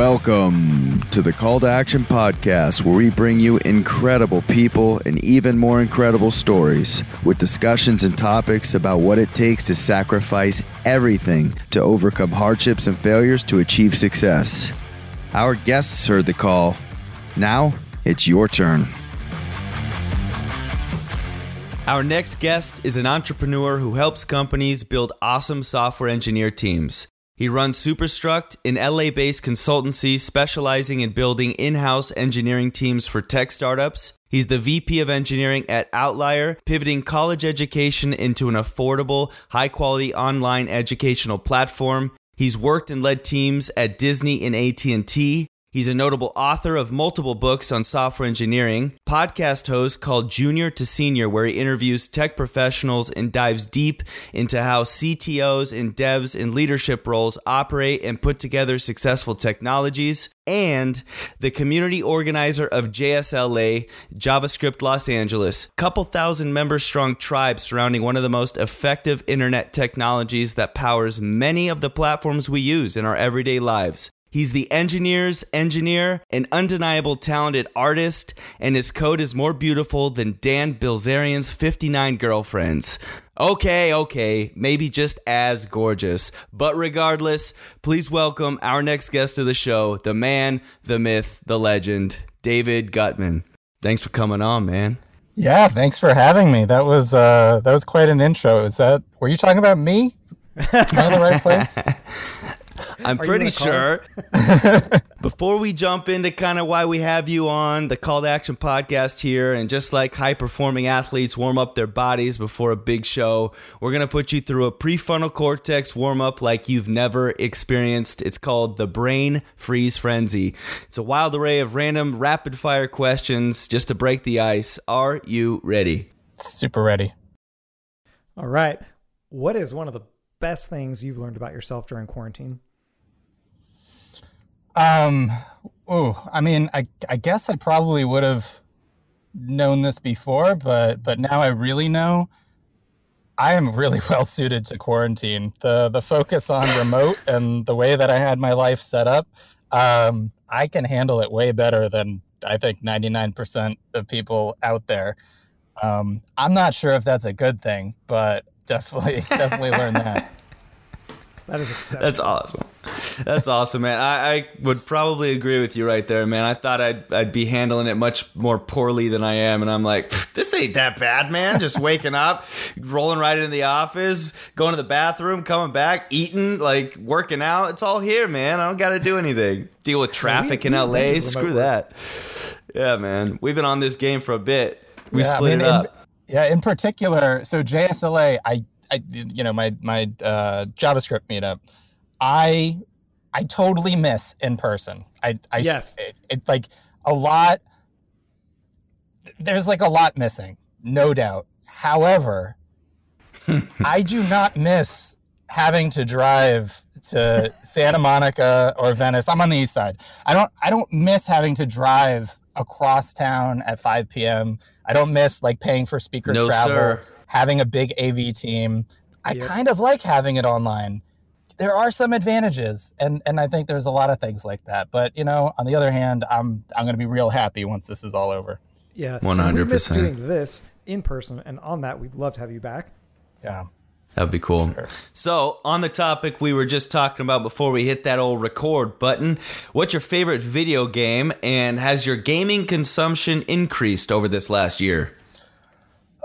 Welcome to the Call to Action podcast, where we bring you incredible people and even more incredible stories with discussions and topics about what it takes to sacrifice everything to overcome hardships and failures to achieve success. Our guests heard the call. Now it's your turn. Our next guest is an entrepreneur who helps companies build awesome software engineer teams. He runs Superstruct, an LA based consultancy specializing in building in house engineering teams for tech startups. He's the VP of engineering at Outlier, pivoting college education into an affordable, high quality online educational platform. He's worked and led teams at Disney and AT&T, He's a notable author of multiple books on software engineering, podcast host called Junior to Senior, where he interviews tech professionals and dives deep into how CTOs and devs in leadership roles operate and put together successful technologies, and the community organizer of JSLA, JavaScript Los Angeles, couple thousand member strong tribe surrounding one of the most effective internet technologies that powers many of the platforms we use in our everyday lives. He's the engineer's engineer, an undeniable talented artist, and his code is more beautiful than Dan Bilzerian's 59 girlfriends. Okay, okay, maybe just as gorgeous. But regardless, please welcome our next guest of the show, the man, the myth, the legend, David Guttman. Thanks for coming on, man. Yeah, thanks for having me. That was uh that was quite an intro. Is that were you talking about me? Am I in the right place? I'm pretty sure. Before we jump into kind of why we have you on the Call to Action podcast here, and just like high performing athletes warm up their bodies before a big show, we're going to put you through a prefrontal cortex warm up like you've never experienced. It's called the Brain Freeze Frenzy. It's a wild array of random rapid fire questions just to break the ice. Are you ready? Super ready. All right. What is one of the best things you've learned about yourself during quarantine? Um, oh, I mean, I I guess I probably would have known this before, but but now I really know. I am really well suited to quarantine. The the focus on remote and the way that I had my life set up, um, I can handle it way better than I think 99% of people out there. Um, I'm not sure if that's a good thing, but definitely definitely learn that. That is exceptional. That's awesome. That's awesome, man. I, I, would probably agree with you right there, man. I thought I'd I'd be handling it much more poorly than I am, and I'm like, this ain't that bad, man. Just waking up, rolling right into the office, going to the bathroom, coming back, eating, like working out. It's all here, man. I don't got to do anything. Deal with traffic in LA. Screw that. Yeah, man. We've been on this game for a bit. We yeah, split I mean, it up. In, yeah, in particular, so JSLA, I I, you know, my my uh, JavaScript meetup, I I totally miss in person. I, I yes, it, it like a lot. There's like a lot missing, no doubt. However, I do not miss having to drive to Santa Monica or Venice. I'm on the east side. I don't I don't miss having to drive across town at 5 p.m. I don't miss like paying for speaker no, travel. Sir having a big AV team. I yep. kind of like having it online. There are some advantages, and and I think there's a lot of things like that. But you know, on the other hand, I'm I'm going to be real happy once this is all over. Yeah, one hundred percent. Doing this in person, and on that, we'd love to have you back. Yeah. That'd be cool. Sure. So, on the topic we were just talking about before we hit that old record button, what's your favorite video game and has your gaming consumption increased over this last year?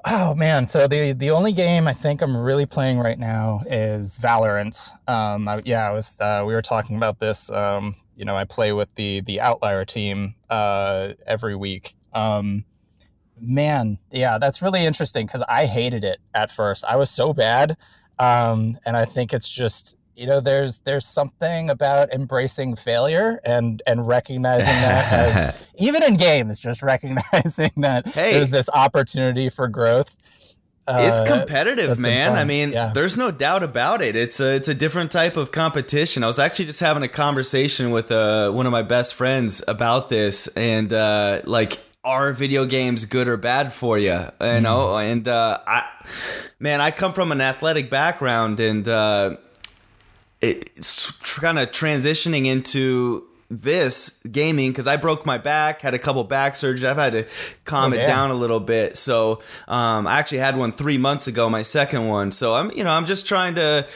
Oh man, so the the only game I think I'm really playing right now is Valorant. Um, I, yeah, I was uh, we were talking about this. Um, you know, I play with the the Outlier team uh, every week. Um, man, yeah, that's really interesting because I hated it at first. I was so bad, um, and I think it's just you know there's there's something about embracing failure and and recognizing that as even in games just recognizing that hey, there's this opportunity for growth. Uh, it's competitive man. I mean yeah. there's no doubt about it. It's a it's a different type of competition. I was actually just having a conversation with uh, one of my best friends about this and uh, like are video games good or bad for you you mm. know and uh, i man i come from an athletic background and uh, it's kind of transitioning into this gaming because I broke my back, had a couple back surgeries. I've had to calm Oh, it down a little bit. So um, I actually had one three months ago, my second one. So I'm, you know, I'm just trying to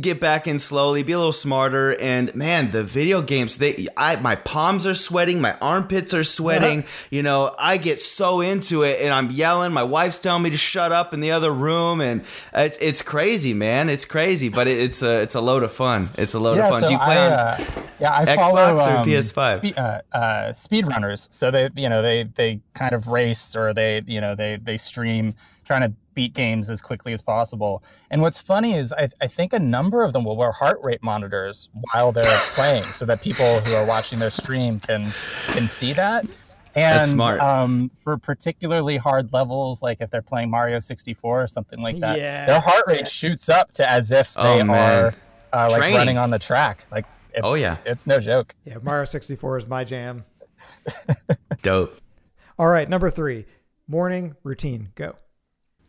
get back in slowly, be a little smarter. And man, the video games, they, I, my palms are sweating, my armpits are sweating. you know, I get so into it, and I'm yelling. My wife's telling me to shut up in the other room, and it's it's crazy, man. It's crazy, but it, it's a it's a load of fun. It's a load of fun. so Do you play I, on? uh, yeah, I Xbox follow or um, PS5? Speed, uh, uh, speed runners. So they, you know, they they kind of race or they, you know, they they stream trying to beat games as quickly as possible. And what's funny is I, I think a number of them will wear heart rate monitors while they're playing, so that people who are watching their stream can can see that. And That's smart. Um, for particularly hard levels, like if they're playing Mario 64 or something like that, Yeah. their heart rate shoots up to as if Oh, they man. are uh, like running on the track. Like, it's, Oh, yeah. it's no joke. Yeah, Mario 64 is my jam. Dope. All right, number three, morning routine. Go.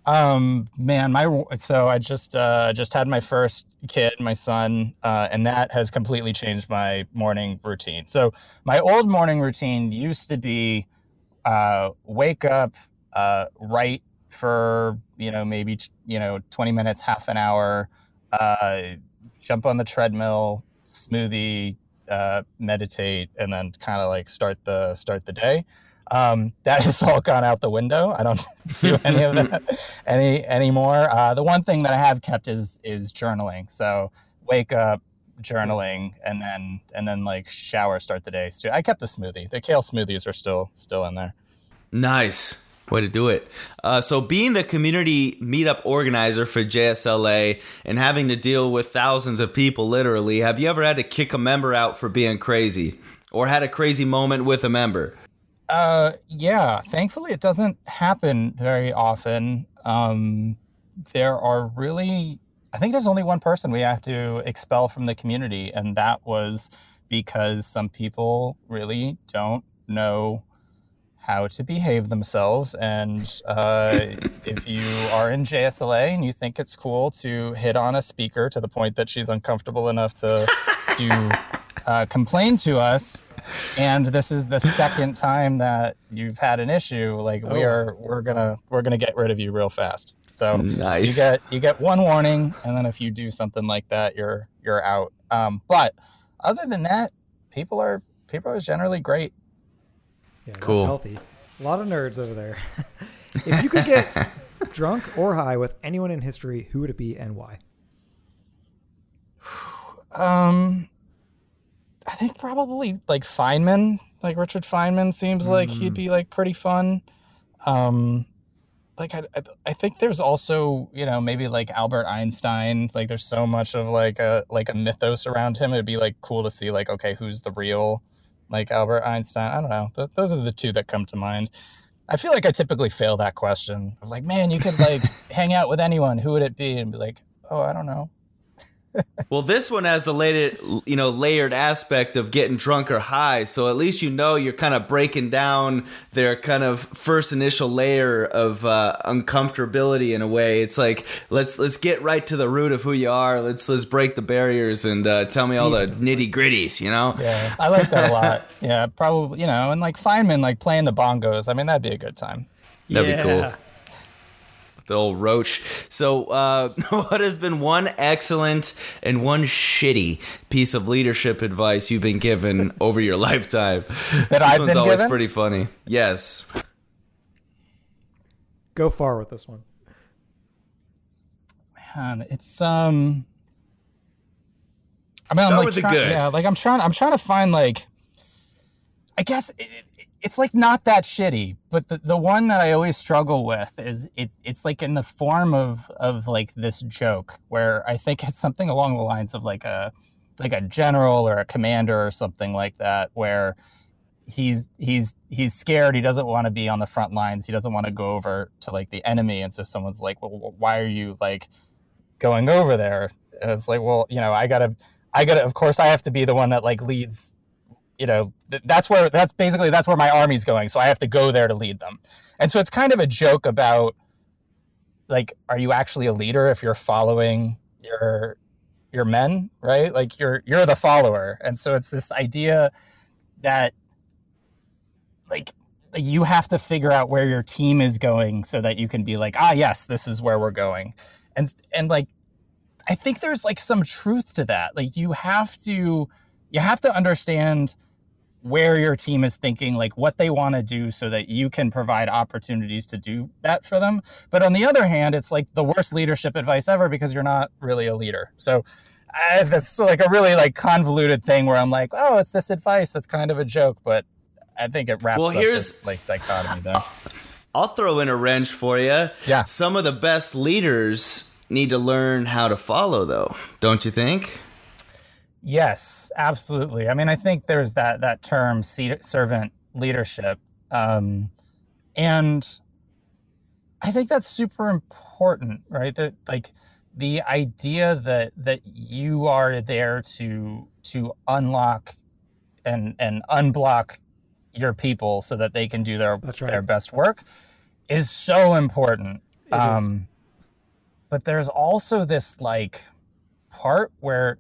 Um, man, my so I just uh just had my first kid, my son, uh, and that has completely changed my morning routine. So my old morning routine used to be uh wake up, uh write for you know maybe you know 20 minutes, half an hour, uh jump on the treadmill, smoothie, uh meditate, and then kind of like start the start the day. Um, that has all gone out the window. I don't do any of that any anymore. Uh, the one thing that I have kept is is journaling. So wake up, journaling, and then and then like shower, start the day. So I kept the smoothie. The kale smoothies are still still in there. Nice. Way to do it. Uh, so, being the community meetup organizer for JSLA and having to deal with thousands of people, literally, have you ever had to kick a member out for being crazy or had a crazy moment with a member? Uh, yeah. Thankfully, it doesn't happen very often. Um, there are really, I think there's only one person we have to expel from the community, and that was because some people really don't know how to behave themselves. And uh, if you are in JSLA and you think it's cool to hit on a speaker to the point that she's uncomfortable enough to to uh, complain to us, and this is the second time that you've had an issue, like we Oh. are we're gonna we're gonna get rid of you real fast. So Nice. you get you get one warning, and then if you do something like that, you're you're out. Um, but other than that, people are people are generally great. Yeah, that's Cool. healthy. A lot of nerds over there. if you could get drunk or high with anyone in history, who would it be and why? Um, I think probably like Feynman, like Richard Feynman seems like he'd be like pretty fun. Um, like I, I, I think there's also you know maybe like Albert Einstein. Like there's so much of like a like a mythos around him. It'd be like cool to see like okay who's the real like Albert Einstein. I don't know. Th- those are the two that come to mind. I feel like I typically fail that question like, man, you could like hang out with anyone. Who would it be? And be like, oh, I don't know. Well, this one has the layered, you know, layered aspect of getting drunk or high. So at least you know you're kind of breaking down their kind of first initial layer of uh, uncomfortability in a way. It's like let's let's get right to the root of who you are. Let's let's break the barriers and uh, tell me all the nitty gritties. You know. Yeah, I like that a lot. Yeah, probably, you know, and like Feynman, like playing the bongos. I mean, that'd be a good time. That'd be cool. Yeah. The old roach. So, uh, what has been one excellent and one shitty piece of leadership advice you've been given over your lifetime? That this I've one's been always given? pretty funny. Yes. Go far with this one. Man, it's um. I mean, I'm like with the try- good. Yeah, like I'm trying. I'm trying to find like. I guess it, it, it's like not that shitty, but the, the one that I always struggle with is it, it's like in the form of of like this joke where I think it's something along the lines of like a like a general or a commander or something like that where he's he's he's scared. He doesn't want to be on the front lines. He doesn't want to go over to like the enemy. And so someone's like well why are you like going over there? And it's like well you know i gotta i gotta of course i have to be the one that like leads you know th- that's where that's basically that's where my army's going so i have to go there to lead them. And so it's kind of a joke about like are you actually a leader if you're following your your men right? Like you're you're the follower. And so it's this idea that like you have to figure out where your team is going so that you can be like ah yes this is where we're going. And and like i think there's like some truth to that. Like you have to you have to understand where your team is thinking like what they want to do so that you can provide opportunities to do that for them but on the other hand it's like the worst leadership advice ever because you're not really a leader so I, that's like a really like convoluted thing where i'm like oh it's this advice that's kind of a joke but I think it wraps well, up here's, this, like dichotomy though. I'll throw in a wrench for you. Yeah. Some of the best leaders need to learn how to follow, though, don't you think? Yes, absolutely. I mean, I think there's that that term servant leadership, um, and I think that's super important, right? That like the idea that that you are there to to unlock and and unblock your people so that they can do their right. their best work is so important. Um, but there's also this like part where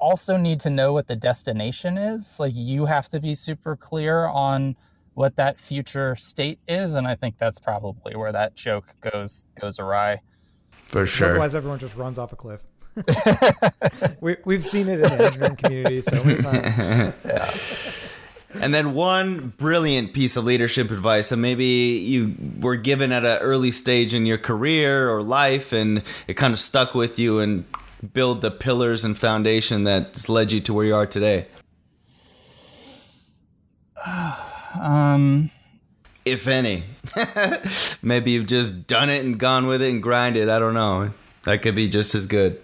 also need to know what the destination is. Like you have to be super clear on what that future state is, and I think that's probably where that joke goes goes awry. For sure. Otherwise, everyone just runs off a cliff. we, we've seen it in the engineering community so many times. yeah. And then one brilliant piece of leadership advice that maybe you were given at an early stage in your career or life, and it kind of stuck with you and build the pillars and foundation that's led you to where you are today. Um, if any, maybe you've just done it and gone with it and grinded. I don't know. That could be just as good.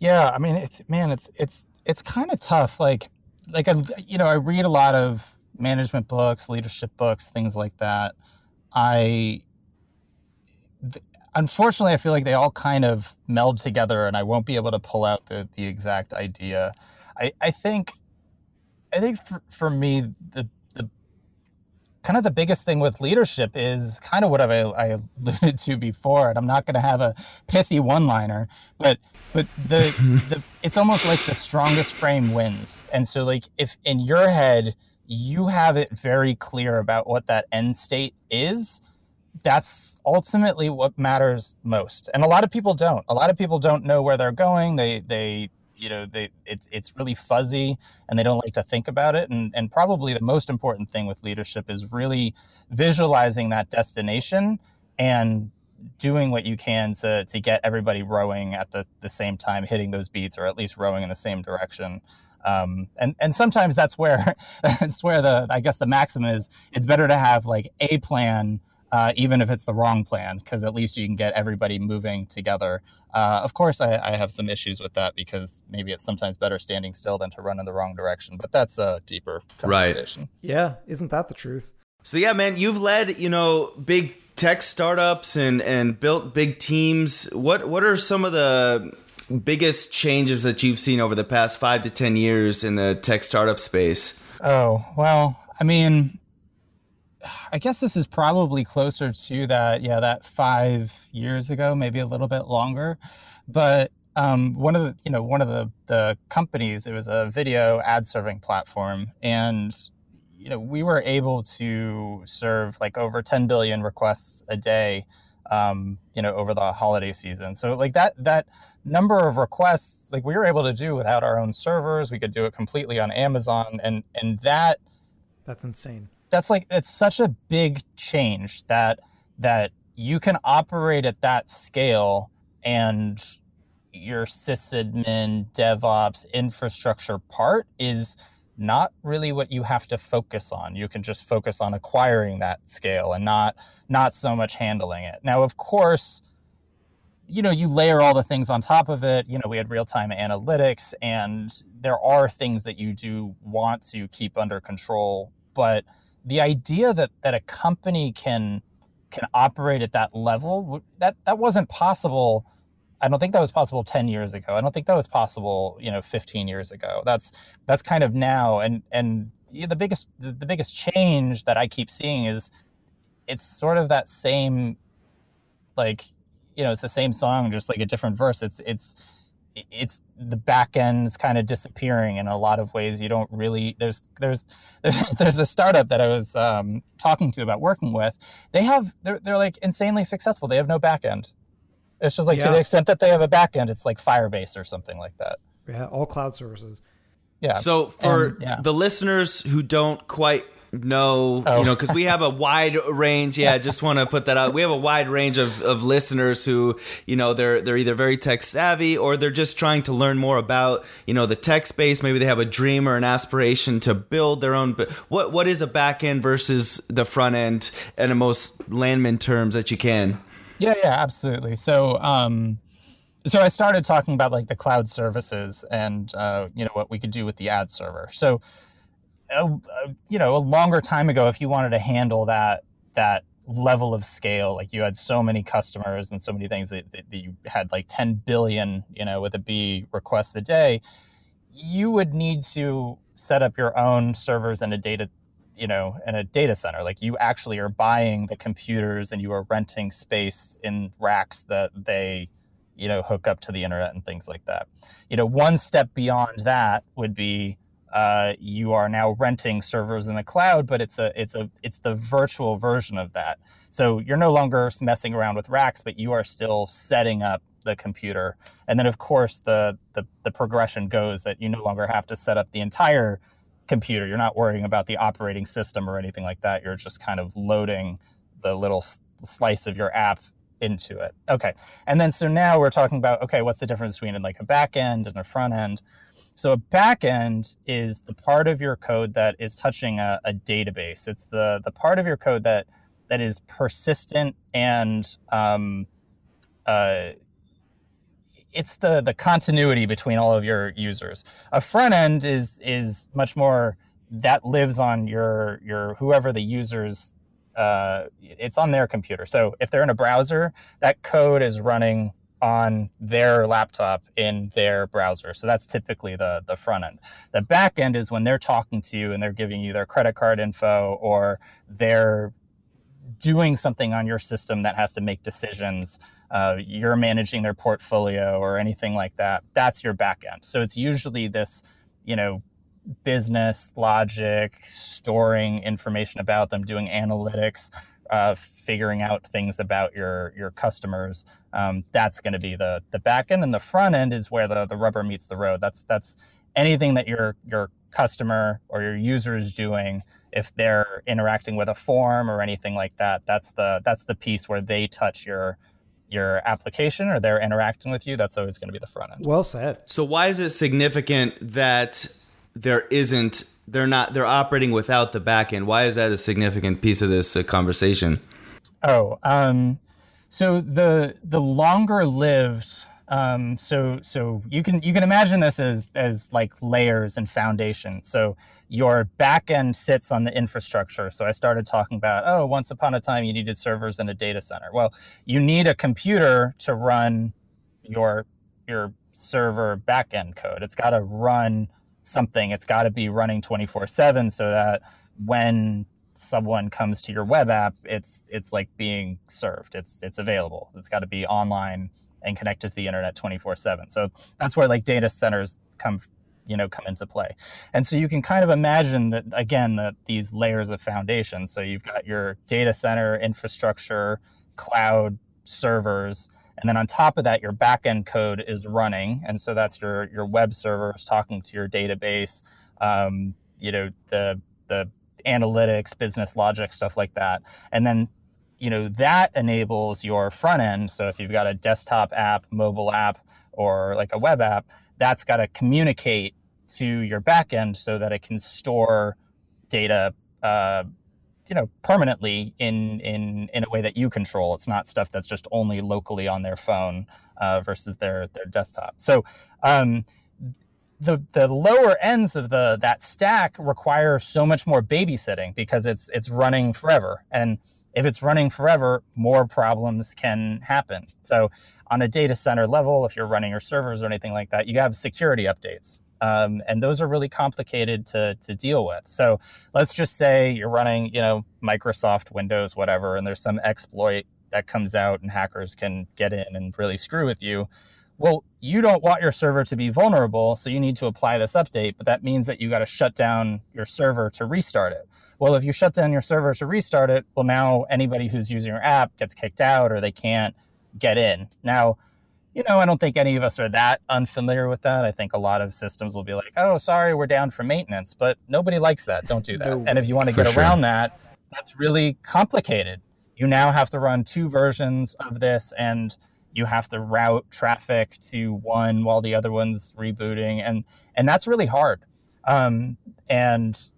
Yeah, I mean, it's man, it's it's it's kind of tough. Like like I, you know, I read a lot of management books, leadership books, things like that. I unfortunately I feel like they all kind of meld together, and I won't be able to pull out the the exact idea. I I think I think for, for me the the kind of the biggest thing with leadership is kind of what I, I alluded to before, and I'm not going to have a pithy one-liner, but but the, the it's almost like the strongest frame wins. And so like if in your head you have it very clear about what that end state is, that's ultimately what matters most. And a lot of people don't. A lot of people don't know where they're going. They they you know they it, it's really fuzzy and they don't like to think about it and and probably the most important thing with leadership is really visualizing that destination and doing what you can to to get everybody rowing at the, the same time, hitting those beats, or at least rowing in the same direction. Um, and and sometimes that's where that's where the I guess the maxim is. It's better to have like a plan, uh, even if it's the wrong plan, because at least you can get everybody moving together. Uh, of course, I, I, have some issues with that because maybe it's sometimes better standing still than to run in the wrong direction. But that's a deeper conversation. Right. Yeah, isn't that the truth? So yeah, man, you've led you know big tech startups and and built big teams. What what are some of the biggest changes that you've seen over the past five to ten years in the tech startup space? Oh well, I mean, I guess this is probably closer to that. Yeah, that five years ago, maybe a little bit longer, but. Um, one of the you know one of the the companies it was a video ad serving platform and you know, we were able to serve like over 10 billion requests a day, um, you know, over the holiday season. So like that that number of requests, like we were able to do without our own servers. We could do it completely on Amazon, and and that that's insane. That's like it's such a big change that that you can operate at that scale and your sysadmin, DevOps, infrastructure part is not really what you have to focus on. You can just focus on acquiring that scale and not not so much handling it. Now, of course, you know, you layer all the things on top of it. You know, we had real-time analytics and there are things that you do want to keep under control, but the idea that that a company can can operate at that level that that wasn't possible I don't think that was possible 10 years ago. I don't think that was possible, you know, 15 years ago. That's that's kind of now and and the biggest the biggest change that I keep seeing is it's sort of that same like you know, it's the same song just like a different verse. It's it's it's the back end's kind of disappearing in a lot of ways. You don't really there's there's there's, there's a startup that I was um, talking to about working with. They have they're they're like insanely successful. They have no back end. It's just like yeah. to the extent that they have a back end, it's like Firebase or something like that. Yeah, all cloud services. Yeah. So for and, yeah. the listeners who don't quite know, oh. you know, because we have a wide range. Yeah, just want to put that out. We have a wide range of, of listeners who, you know, they're they're either very tech savvy or they're just trying to learn more about, you know, the tech space. Maybe they have a dream or an aspiration to build their own. But what what is a back end versus the front end in the most landman terms that you can? Yeah, yeah, absolutely. So, um, so I started talking about like the cloud services and uh, you know what we could do with the ad server. So a, a, you know a longer time ago if you wanted to handle that that level of scale like you had so many customers and so many things that, that, you had like 10 billion you know with a b requests a day you would need to set up your own servers and a data you know in a data center. Like you actually are buying the computers and you are renting space in racks that they you know hook up to the internet and things like that. You know one step beyond that would be uh, you are now renting servers in the cloud, but it's a it's a it's the virtual version of that. So you're no longer messing around with racks, but you are still setting up the computer. And then of course the the, the progression goes that you no longer have to set up the entire computer. You're not worrying about the operating system or anything like that. You're just kind of loading the little slice of your app into it. Okay. And then so now we're talking about okay, what's the difference between like a back end and a front end? So a backend is the part of your code that is touching a, a, database. It's the the part of your code that that is persistent and um, uh, it's the the continuity between all of your users. A front end is is much more that lives on your your whoever the users uh, it's on their computer. So if they're in a browser, that code is running on their laptop in their browser. So that's typically the, the front end. The back end is when they're talking to you and they're giving you their credit card info or they're doing something on your system that has to make decisions. Uh, you're managing their portfolio or anything like that. That's your back end. So it's usually this, you know, business logic, storing information about them, doing analytics, uh, figuring out things about your your customers. Um, that's going to be the the back end, and the front end is where the the rubber meets the road. That's that's anything that your your customer or your user is doing. If they're interacting with a form or anything like that, that's the that's the piece where they touch your your application or they're interacting with you. That's always going to be the front end. Well said. So why is it significant that there isn't they're not they're operating without the backend. Why is that a significant piece of this uh, conversation? Oh, um, so the the longer lived. Um, so so you can you can imagine this as as like layers and foundation. So your backend sits on the infrastructure. So I started talking about oh, once upon a time you needed servers in a data center. Well, you need a computer to run your your server backend code. It's got to run something, it's got to be running 24 7 so that when someone comes to your web app, it's it's like being served. It's it's available. It's got to be online and connected to the internet 24 7. So that's where like data centers come you know come into play and so you can kind of imagine that again that these layers of foundation so you've got your data center infrastructure cloud servers and then on top of that, your backend code is running, and so that's your your web servers talking to your database. Um, you know the the analytics, business logic, stuff like that, and then you know that enables your front end. So if you've got a desktop app, mobile app, or like a web app, that's got to communicate to your backend so that it can store data uh, you know permanently in in in a way that you control. It's not stuff that's just only locally on their phone uh, versus their their desktop. So um, the the lower ends of the that stack require so much more babysitting because it's it's running forever. And if it's running forever more problems can happen. So on a data center level if you're running your servers or anything like that you have security updates um, and those are really complicated to, to deal with. So let's just say you're running, you know, Microsoft Windows, whatever, and there's some exploit that comes out and hackers can get in and really screw with you. well, you don't want your server to be vulnerable, so you need to apply this update, but that means that you got to shut down your server to restart it. Well, if you shut down your server to restart it, well, now anybody who's using your app gets kicked out or they can't get in. Now, you know, I don't think any of us are that unfamiliar with that. I think a lot of systems will be like, oh, sorry, we're down for maintenance, but nobody likes that. Don't do that. No and if you want to get sure. around that, that's really complicated. You now have to run two versions of this and you have to route traffic to one while the other one's rebooting and and that's really hard um, and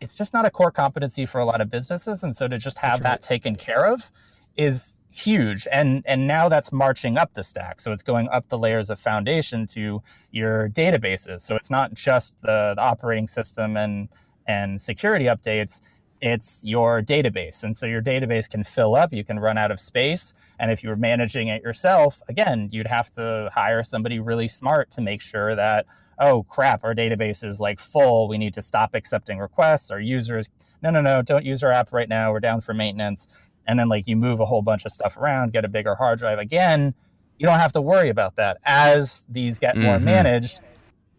it's just not a core competency for a lot of businesses and so to just have that taken care of is huge and and now that's marching up the stack so it's going up the layers of foundation to your databases so it's not just the, the operating system and and security updates it's your database. And so your database can fill up, you can run out of space. And if you were managing it yourself, again, you'd have to hire somebody really smart to make sure that, oh crap, our database is like full. We need to stop accepting requests. Our users, no, no, no, don't use our app right now. We're down for maintenance. And then like you move a whole bunch of stuff around, get a bigger hard drive again. You don't have to worry about that. As these get mm-hmm. more managed,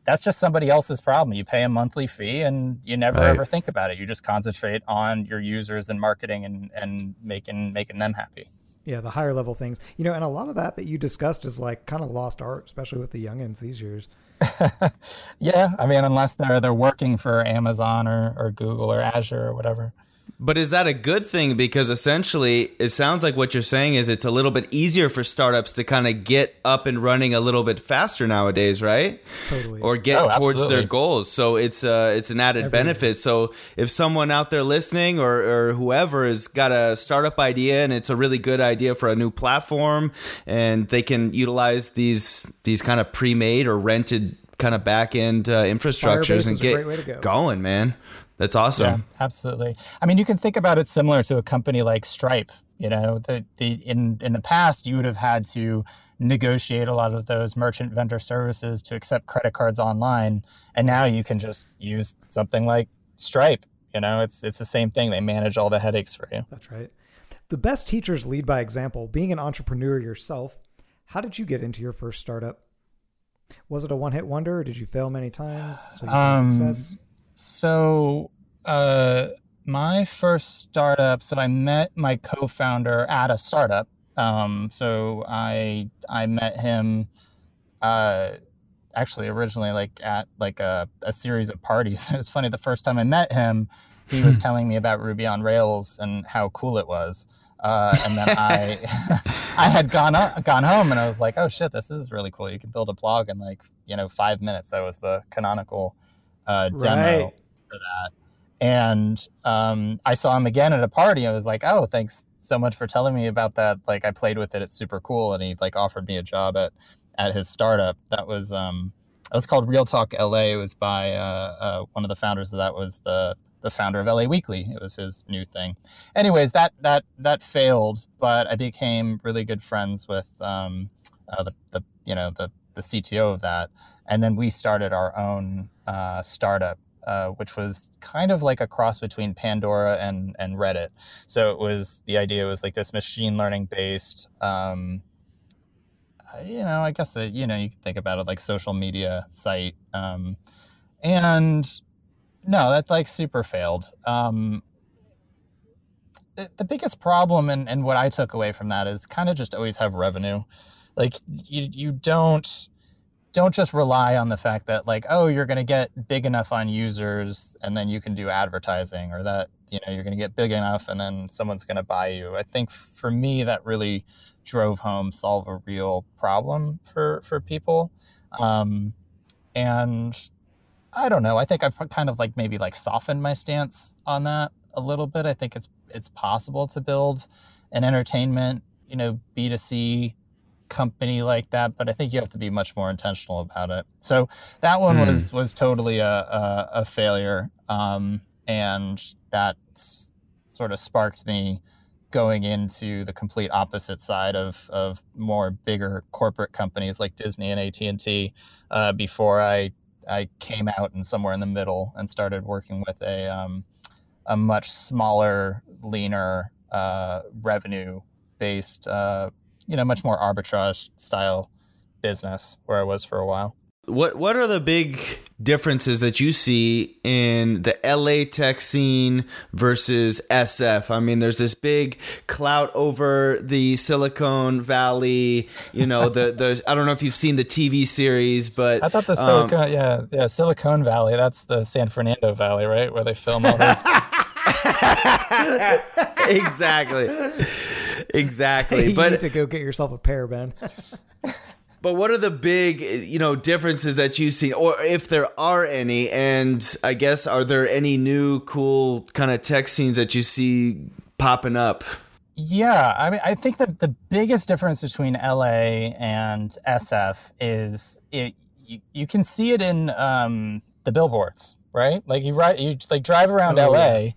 that's just somebody else's problem. You pay a monthly fee and you never right. ever think about it. You just concentrate on your users and marketing and, and making making them happy. Yeah, the higher level things. You know, and a lot of that that you discussed is like kind of lost art, especially with the youngins these years. yeah, I mean, unless they're they're working for Amazon or, or Google or Azure or whatever. But is that a good thing? Because essentially, it sounds like what you're saying is it's a little bit easier for startups to kind of get up and running a little bit faster nowadays, right? Totally. Or get oh, towards their goals. So it's uh, it's an added Everything. benefit. So if someone out there listening or, or whoever has got a startup idea and it's a really good idea for a new platform, and they can utilize these these kind of pre-made or rented kind of back end uh, infrastructures and get go. going, man. That's awesome. Yeah, absolutely. I mean, you can think about it similar to a company like Stripe. You know, the, the in in the past you would have had to negotiate a lot of those merchant vendor services to accept credit cards online, and now you can just use something like Stripe. You know, it's it's the same thing. They manage all the headaches for you. That's right. The best teachers lead by example. Being an entrepreneur yourself, how did you get into your first startup? Was it a one-hit wonder, or did you fail many times? So you um, success? So, uh, my first startup. So I met my co-founder at a startup. Um, so I I met him. Uh, actually, originally like at like a, a series of parties. It was funny. The first time I met him, he was telling me about Ruby on Rails and how cool it was. Uh, and then I I had gone up, gone home and I was like, oh shit, this is really cool. You can build a blog in like you know five minutes. That was the canonical uh, demo right. for that. And um, I saw him again at a party. I was like, oh, thanks so much for telling me about that. Like I played with it. It's super cool. And he like offered me a job at, at his startup. That was, um, it was called Real Talk LA. It was by uh, uh, one of the founders of that was the the founder of LA Weekly. It was his new thing. Anyways, that that that failed, but I became really good friends with um, uh, the the you know the the CTO of that, and then we started our own uh, startup uh, which was kind of like a cross between Pandora and and Reddit. So it was the idea was like this machine learning based. Um, uh, you know, I guess it, you know you can think about it like social media site, um, and no, that like super failed. Um, the, the biggest problem and, and what I took away from that is kind of just always have revenue. Like you you don't don't just rely on the fact that like oh you're going to get big enough on users and then you can do advertising or that you know you're going to get big enough and then someone's going to buy you. I think for me that really drove home solve a real problem for for people. Um, and i don't know i think i've kind of like maybe like softened my stance on that a little bit. I think it's it's possible to build an entertainment you know b2c company like that, but I think you have to be much more intentional about it. So that one mm. was was totally a a, a failure, um, and that sort of sparked me going into the complete opposite side of of more bigger corporate companies like Disney and AT and T. Uh, before I I came out and somewhere in the middle and started working with a um, a much smaller, leaner, uh, revenue based uh, you know much more arbitrage style business where I was for a while. What what are the big differences that you see in the LA tech scene versus SF? I mean, there's this big clout over the Silicon Valley. You know, the the I don't know if you've seen the TV series, but I thought the um, Silicon, um, yeah, yeah, Silicon Valley. That's the San Fernando Valley, right, where they film all those. exactly, exactly. you but need to go get yourself a pair, Ben. But what are the big, you know, differences that you see, or if there are any? And I guess are there any new cool kind of tech scenes that you see popping up? Yeah, I mean, I think that the biggest difference between LA and SF is it. You, you can see it in um, the billboards, right? Like you ride, you like drive around oh, LA. Yeah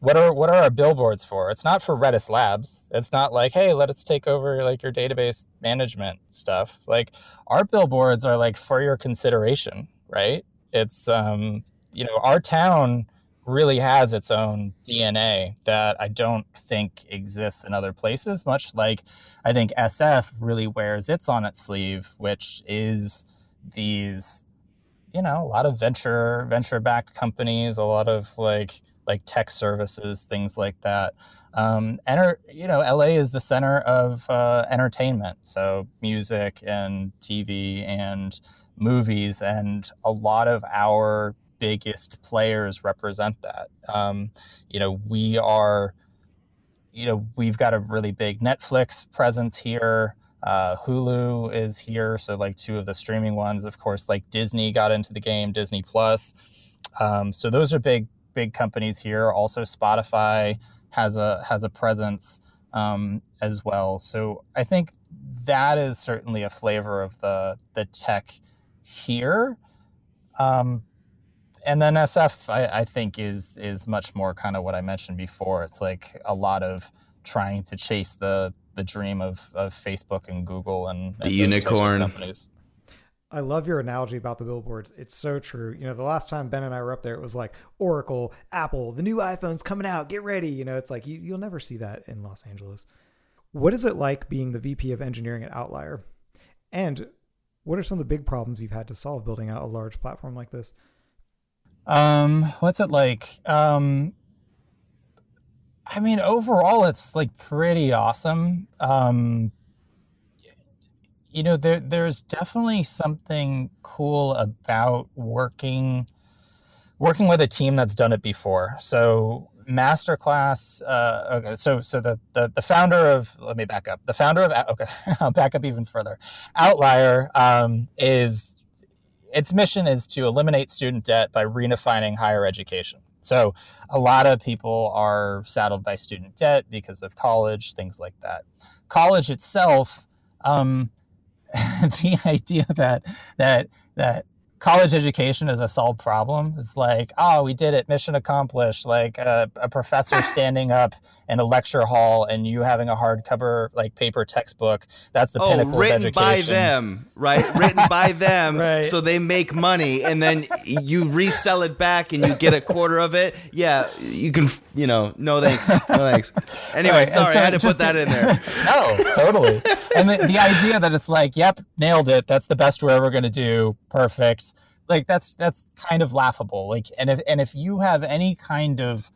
what are what are our billboards for? It's not for Redis Labs. It's not like, hey, let us take over like your database management stuff. Like our billboards are like for your consideration, right? It's um, you know, our town really has its own DNA that I don't think exists in other places, much like I think SF really wears its on its sleeve, which is these, you know, a lot of venture venture backed companies, a lot of like like tech services, things like that. Um, enter, you know, LA is the center of uh, entertainment, so music and TV and movies, and a lot of our biggest players represent that. Um, you know, we are, you know, we've got a really big Netflix presence here. Uh, Hulu is here, so like two of the streaming ones. Of course, like Disney got into the game, Disney Plus. Um, so those are big big companies here. Also, Spotify has a has a presence um, as well. So I think that is certainly a flavor of the the tech here. Um, and then SF, I, I, think is is much more kind of what I mentioned before. It's like a lot of trying to chase the the dream of, of Facebook and Google and, the unicorn companies. I love your analogy about the billboards. It's so true. You know, the last time Ben and I were up there, it was like Oracle, Apple, the new iPhone's coming out. Get ready. You know, it's like you, you'll never see that in Los Angeles. What is it like being the VP of engineering at Outlier? And what are some of the big problems you've had to solve building out a large platform like this? Um, what's it like? Um, I mean, overall, it's like pretty awesome. Um, you know there there's definitely something cool about working working with a team that's done it before. So masterclass uh, okay so so the, the the founder of let me back up. The founder of okay i'll back up even further. Outlier um, is its mission is to eliminate student debt by redefining higher education so a lot of people are saddled by student debt because of college things like that. College itself um, the idea that that that college education is a solved problem. It's like, oh, we did it, mission accomplished. Like a, a professor standing up in a lecture hall and you having a hardcover like paper textbook. That's the oh, pinnacle written by them, right? written by them, right. so they make money, and then you resell it back and you get a quarter of it. Yeah, you can, you know, no thanks, no thanks. Anyway, right, sorry, so I had to put that in there. no, totally. And the, the idea that it's like, yep, nailed it. That's the best we're ever going to do. Perfect. Like that's that's kind of laughable. Like and if and if you have any kind of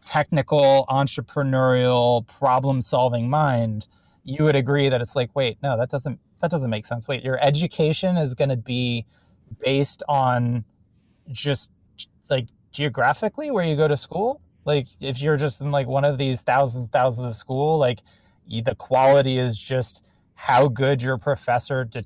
technical entrepreneurial problem solving mind you would agree that it's like wait no that doesn't that doesn't make sense. Wait your education is going to be based on just like geographically where you go to school? Like if you're just in like one of these thousands thousands of school like the quality is just how good your professor de-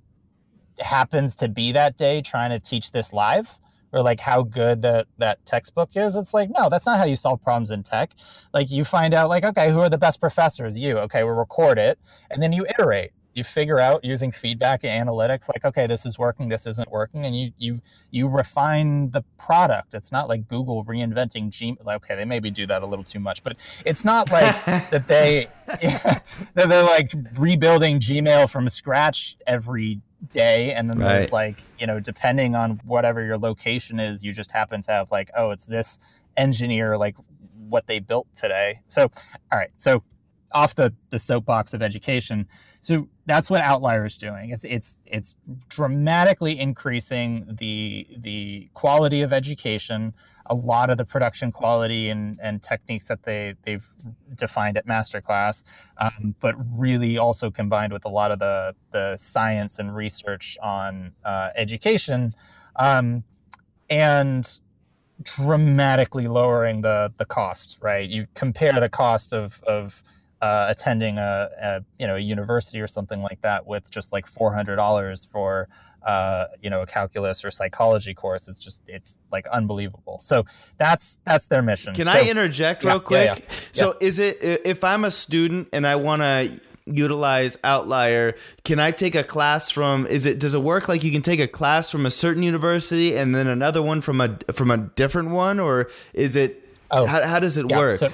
happens to be that day trying to teach this live or like how good that that textbook is it's like no that's not how you solve problems in tech. Like you find out like okay who are the best professors? You. Okay we'll record it. And then you iterate. You figure out using feedback and analytics like okay this is working this isn't working. And you you you refine the product. It's not like google reinventing gmail okay they maybe do that a little too much but it's not like that they yeah, that they're like rebuilding gmail from scratch every day and then right. there's like you know depending on whatever your location is you just happen to have like oh it's this engineer like what they built today so all right so off the the soapbox of education. So that's what Outlier is doing. It's it's it's dramatically increasing the the quality of education. A lot of the production quality and, and techniques that they they've defined at masterclass, um, but really also combined with a lot of the the science and research on uh, education, um, and dramatically lowering the the cost. Right, you compare the cost of of uh, attending a, a, you know a university or something like that with just like four hundred dollars for uh, you know a calculus or psychology course. It's just it's like unbelievable. So that's that's their mission. Can so, I interject real yeah, quick? yeah, yeah. So is it if I'm a student and I want to utilize outlier can i take a class from is it does it work like you can take a class from a certain university and then another one from a from a different one or is it Oh, how, how does it work so-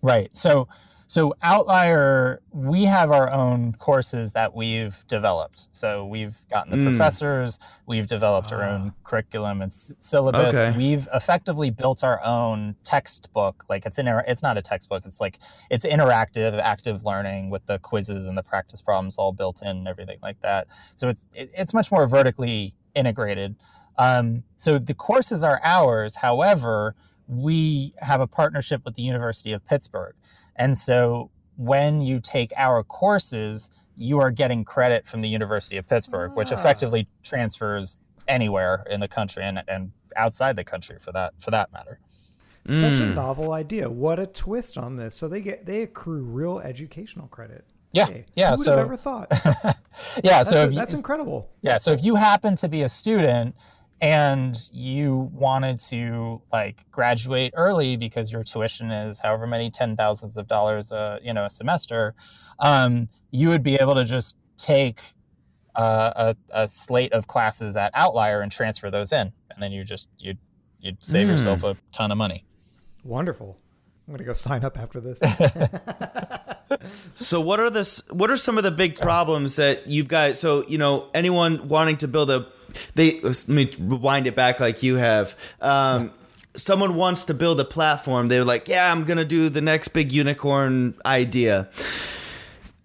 right. So so Outlier, we have our own courses that we've developed. So we've gotten the Mm. professors, we've developed our own curriculum and s- syllabus. Okay. We've effectively built our own textbook. Like it's inter- it's not a textbook. It's like it's interactive, active learning with the quizzes and the practice problems all built in and everything like that. So it's it, it's much more vertically integrated. Um, so the courses are ours. However, we have a partnership with the University of Pittsburgh. And so when you take our courses, you are getting credit from the University of Pittsburgh, which Ah. effectively transfers anywhere in the country and, and outside the country for that for that matter. Such a Mm. novel idea. What a twist on this. So they get they accrue real educational credit. Yeah, Hey, yeah, Who would so- have ever thought? yeah, That's, so a- if you, that's incredible. Yeah, so if you happen to be a student and you wanted to like graduate early because your tuition is however many ten thousands of dollars a you know a semester, um, you would be able to just take uh, a, a slate of classes at Outlier and transfer those in, and then you just you'd you'd save Mm. yourself a ton of money. Wonderful. I'm gonna go sign up after this. So what are this? what are some of the big problems that you've got? So you know anyone wanting to build a they let me rewind it back like you have. Um, Someone wants to build a platform. They're like, yeah, I'm gonna do the next big unicorn idea.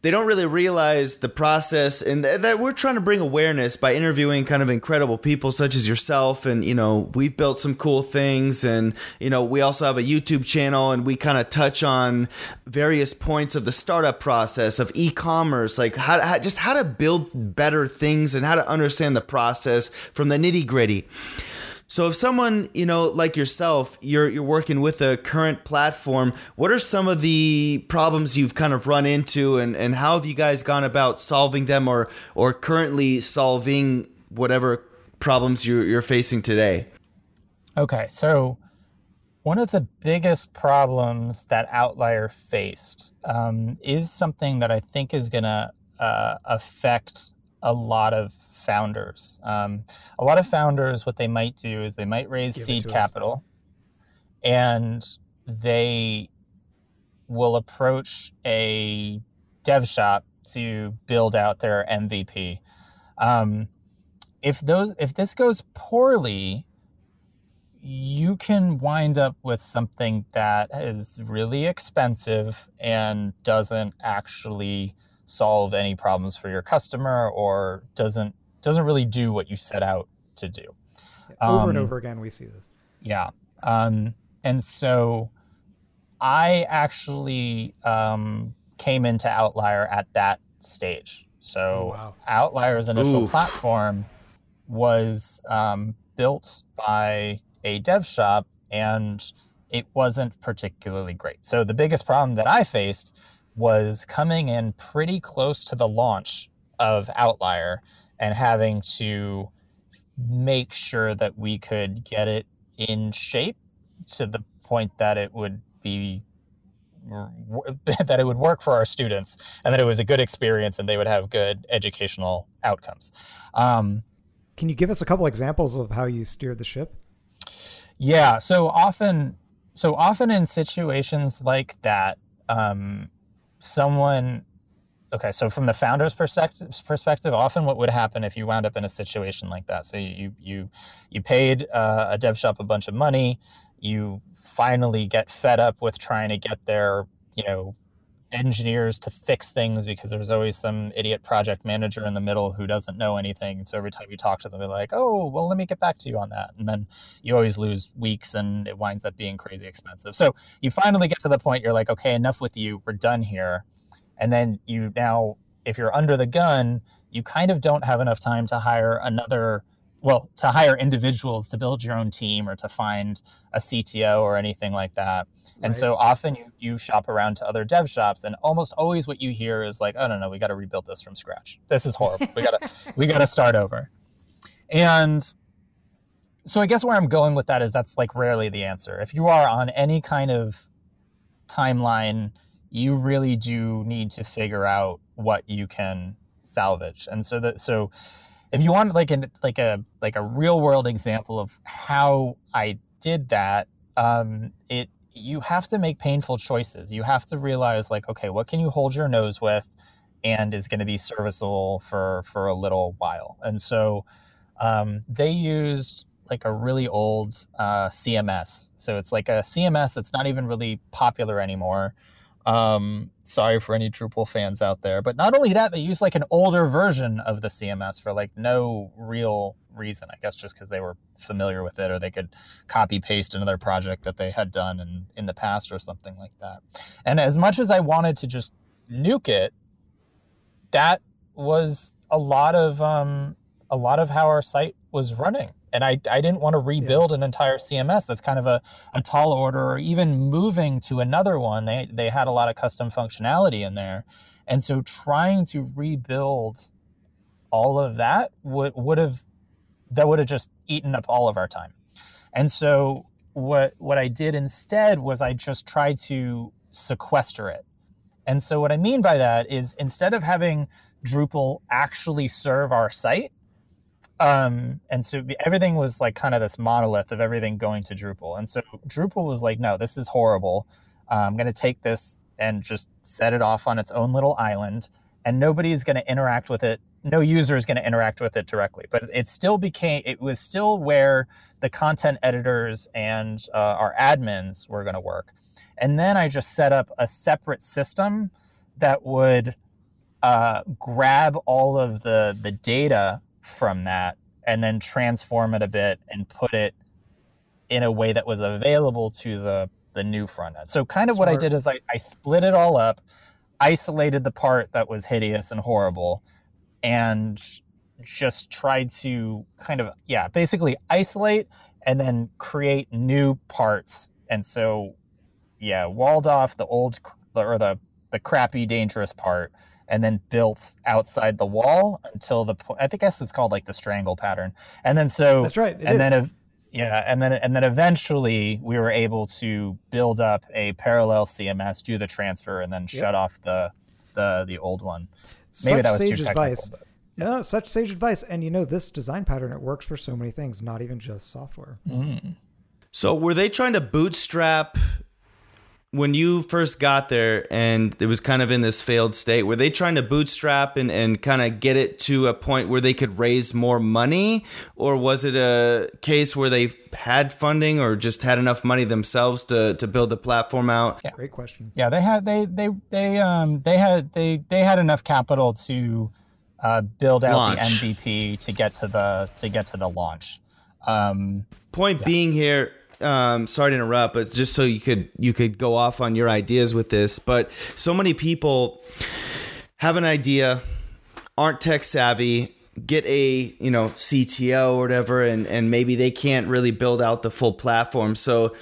They don't really realize the process, and th- that we're trying to bring awareness by interviewing kind of incredible people such as yourself. And you know, we've built some cool things, and you know, we also have a YouTube channel, and we kind of touch on various points of the startup process of e-commerce, like how, how just how to build better things and how to understand the process from the nitty gritty. So if someone, you know, like yourself, you're you're working with a current platform, what are some of the problems you've kind of run into and, and how have you guys gone about solving them or or currently solving whatever problems you're you're facing today? Okay, so one of the biggest problems that Outlier faced um, is something that I think is going to uh, affect a lot of founders. Um, a lot of founders, what they might do is they might raise Give seed to us. capital and they will approach a dev shop to build out their MVP. Um, if those if this goes poorly, you can wind up with something that is really expensive and doesn't actually solve any problems for your customer or doesn't doesn't really do what you set out to do. over and Um, over again, we see this. Yeah. Um, and so I actually um, came into Outlier at that stage. So Oh, wow. Outlier's initial Ooh. platform was um, built by a dev shop and it wasn't particularly great. So the biggest problem that I faced was coming in pretty close to the launch of Outlier and having to make sure that we could get it in shape to the point that it would be that it would work for our students and that it was a good experience and they would have good educational outcomes. Um, Can you give us a couple examples of how you steered the ship? yeah, so often, so often in situations like that, um, someone. Okay, so from the founder's perspective, perspective, often what would happen if you wound up in a situation like that? So you you you paid uh, a dev shop a bunch of money, you finally get fed up with trying to get their you know engineers to fix things because there's always some idiot project manager in the middle who doesn't know anything. So every time you talk to them, they're like, oh, well, let me get back to you on that. And then you always lose weeks and it winds up being crazy expensive. So you finally get to the point you're like, okay, enough with you. We're done here. And then you now, if you're under the gun, you kind of don't have enough time to hire another well to hire individuals to build your own team or to find a cto or anything like that. And so often you, you shop around to other dev shops and almost always what you hear is like oh no no we got to rebuild this from scratch. This is horrible. We gotta we gotta start over. And so i guess where i'm going with that is that's like rarely the answer. If you are on any kind of timeline you really do need to figure out what you can salvage and so that so if you want like a like a like a real world example of how I did that, um, it you have to make painful choices. You have to realize like, okay, what can you hold your nose with, and is going to be serviceable for for a little while. And so um, they used like a really old uh, CMS. So it's like a CMS that's not even really popular anymore. Um, sorry for any Drupal fans out there. But not only that, they use like an older version of the CMS for like no real reason. I guess just because they were familiar with it or they could copy paste another project that they had done in, in the past or something like that. And as much as I wanted to just nuke it, that was a lot of um, a lot of how our site was running and I, I didn't want to rebuild yeah. an entire CMS. That's kind of a, a tall order, or even moving to another one. They they had a lot of custom functionality in there, and so trying to rebuild all of that would would have that would have just eaten up all of our time. And so what what I did instead was I just tried to sequester it. And so what I mean by that is instead of having Drupal actually serve our site, um, and so everything was like kind of this monolith of everything going to Drupal. And so Drupal was like, no, this is horrible. Uh, I'm going to take this and just set it off on its own little island, and nobody is going to interact with it. No user is going to interact with it directly. But it still became, it was still where the content editors and uh, our admins were going to work. And then I just set up a separate system that would uh, grab all of the the data from that and then transform it a bit and put it in a way that was available to the the new front end. So kind of Smart. what I did is I, I split it all up, isolated the part that was hideous and horrible, and just tried to kind of yeah, basically isolate and then create new parts. And so yeah, walled off the old or the the crappy dangerous part and then built outside the wall until the point. I think I guess it's called like the strangler pattern. And then so that's right. and is. then yeah, and then and then eventually we were able to build up a parallel CMS, do the transfer, and then yep. shut off the the the old one. Maybe such that was sage too technical. Advice. But, yeah. such sage advice. And you know, this design pattern it works for so many things, not even just software. Mm. So were they trying to bootstrap when you first got there and it was kind of in this failed state, were they trying to bootstrap and, and kind of get it to a point where they could raise more money? Or was it a case where they had funding or just had enough money themselves to, to build the platform out? Yeah. Great question. Yeah, they had they they they um they had they they had enough capital to uh, build out launch. the MVP to get to the to get to the launch. Um, Point yeah. being here, um, sorry to interrupt, but just so you could you could go off on your ideas with this. But so many people have an idea, aren't tech savvy, get a you know CTO or whatever, and and maybe they can't really build out the full platform. So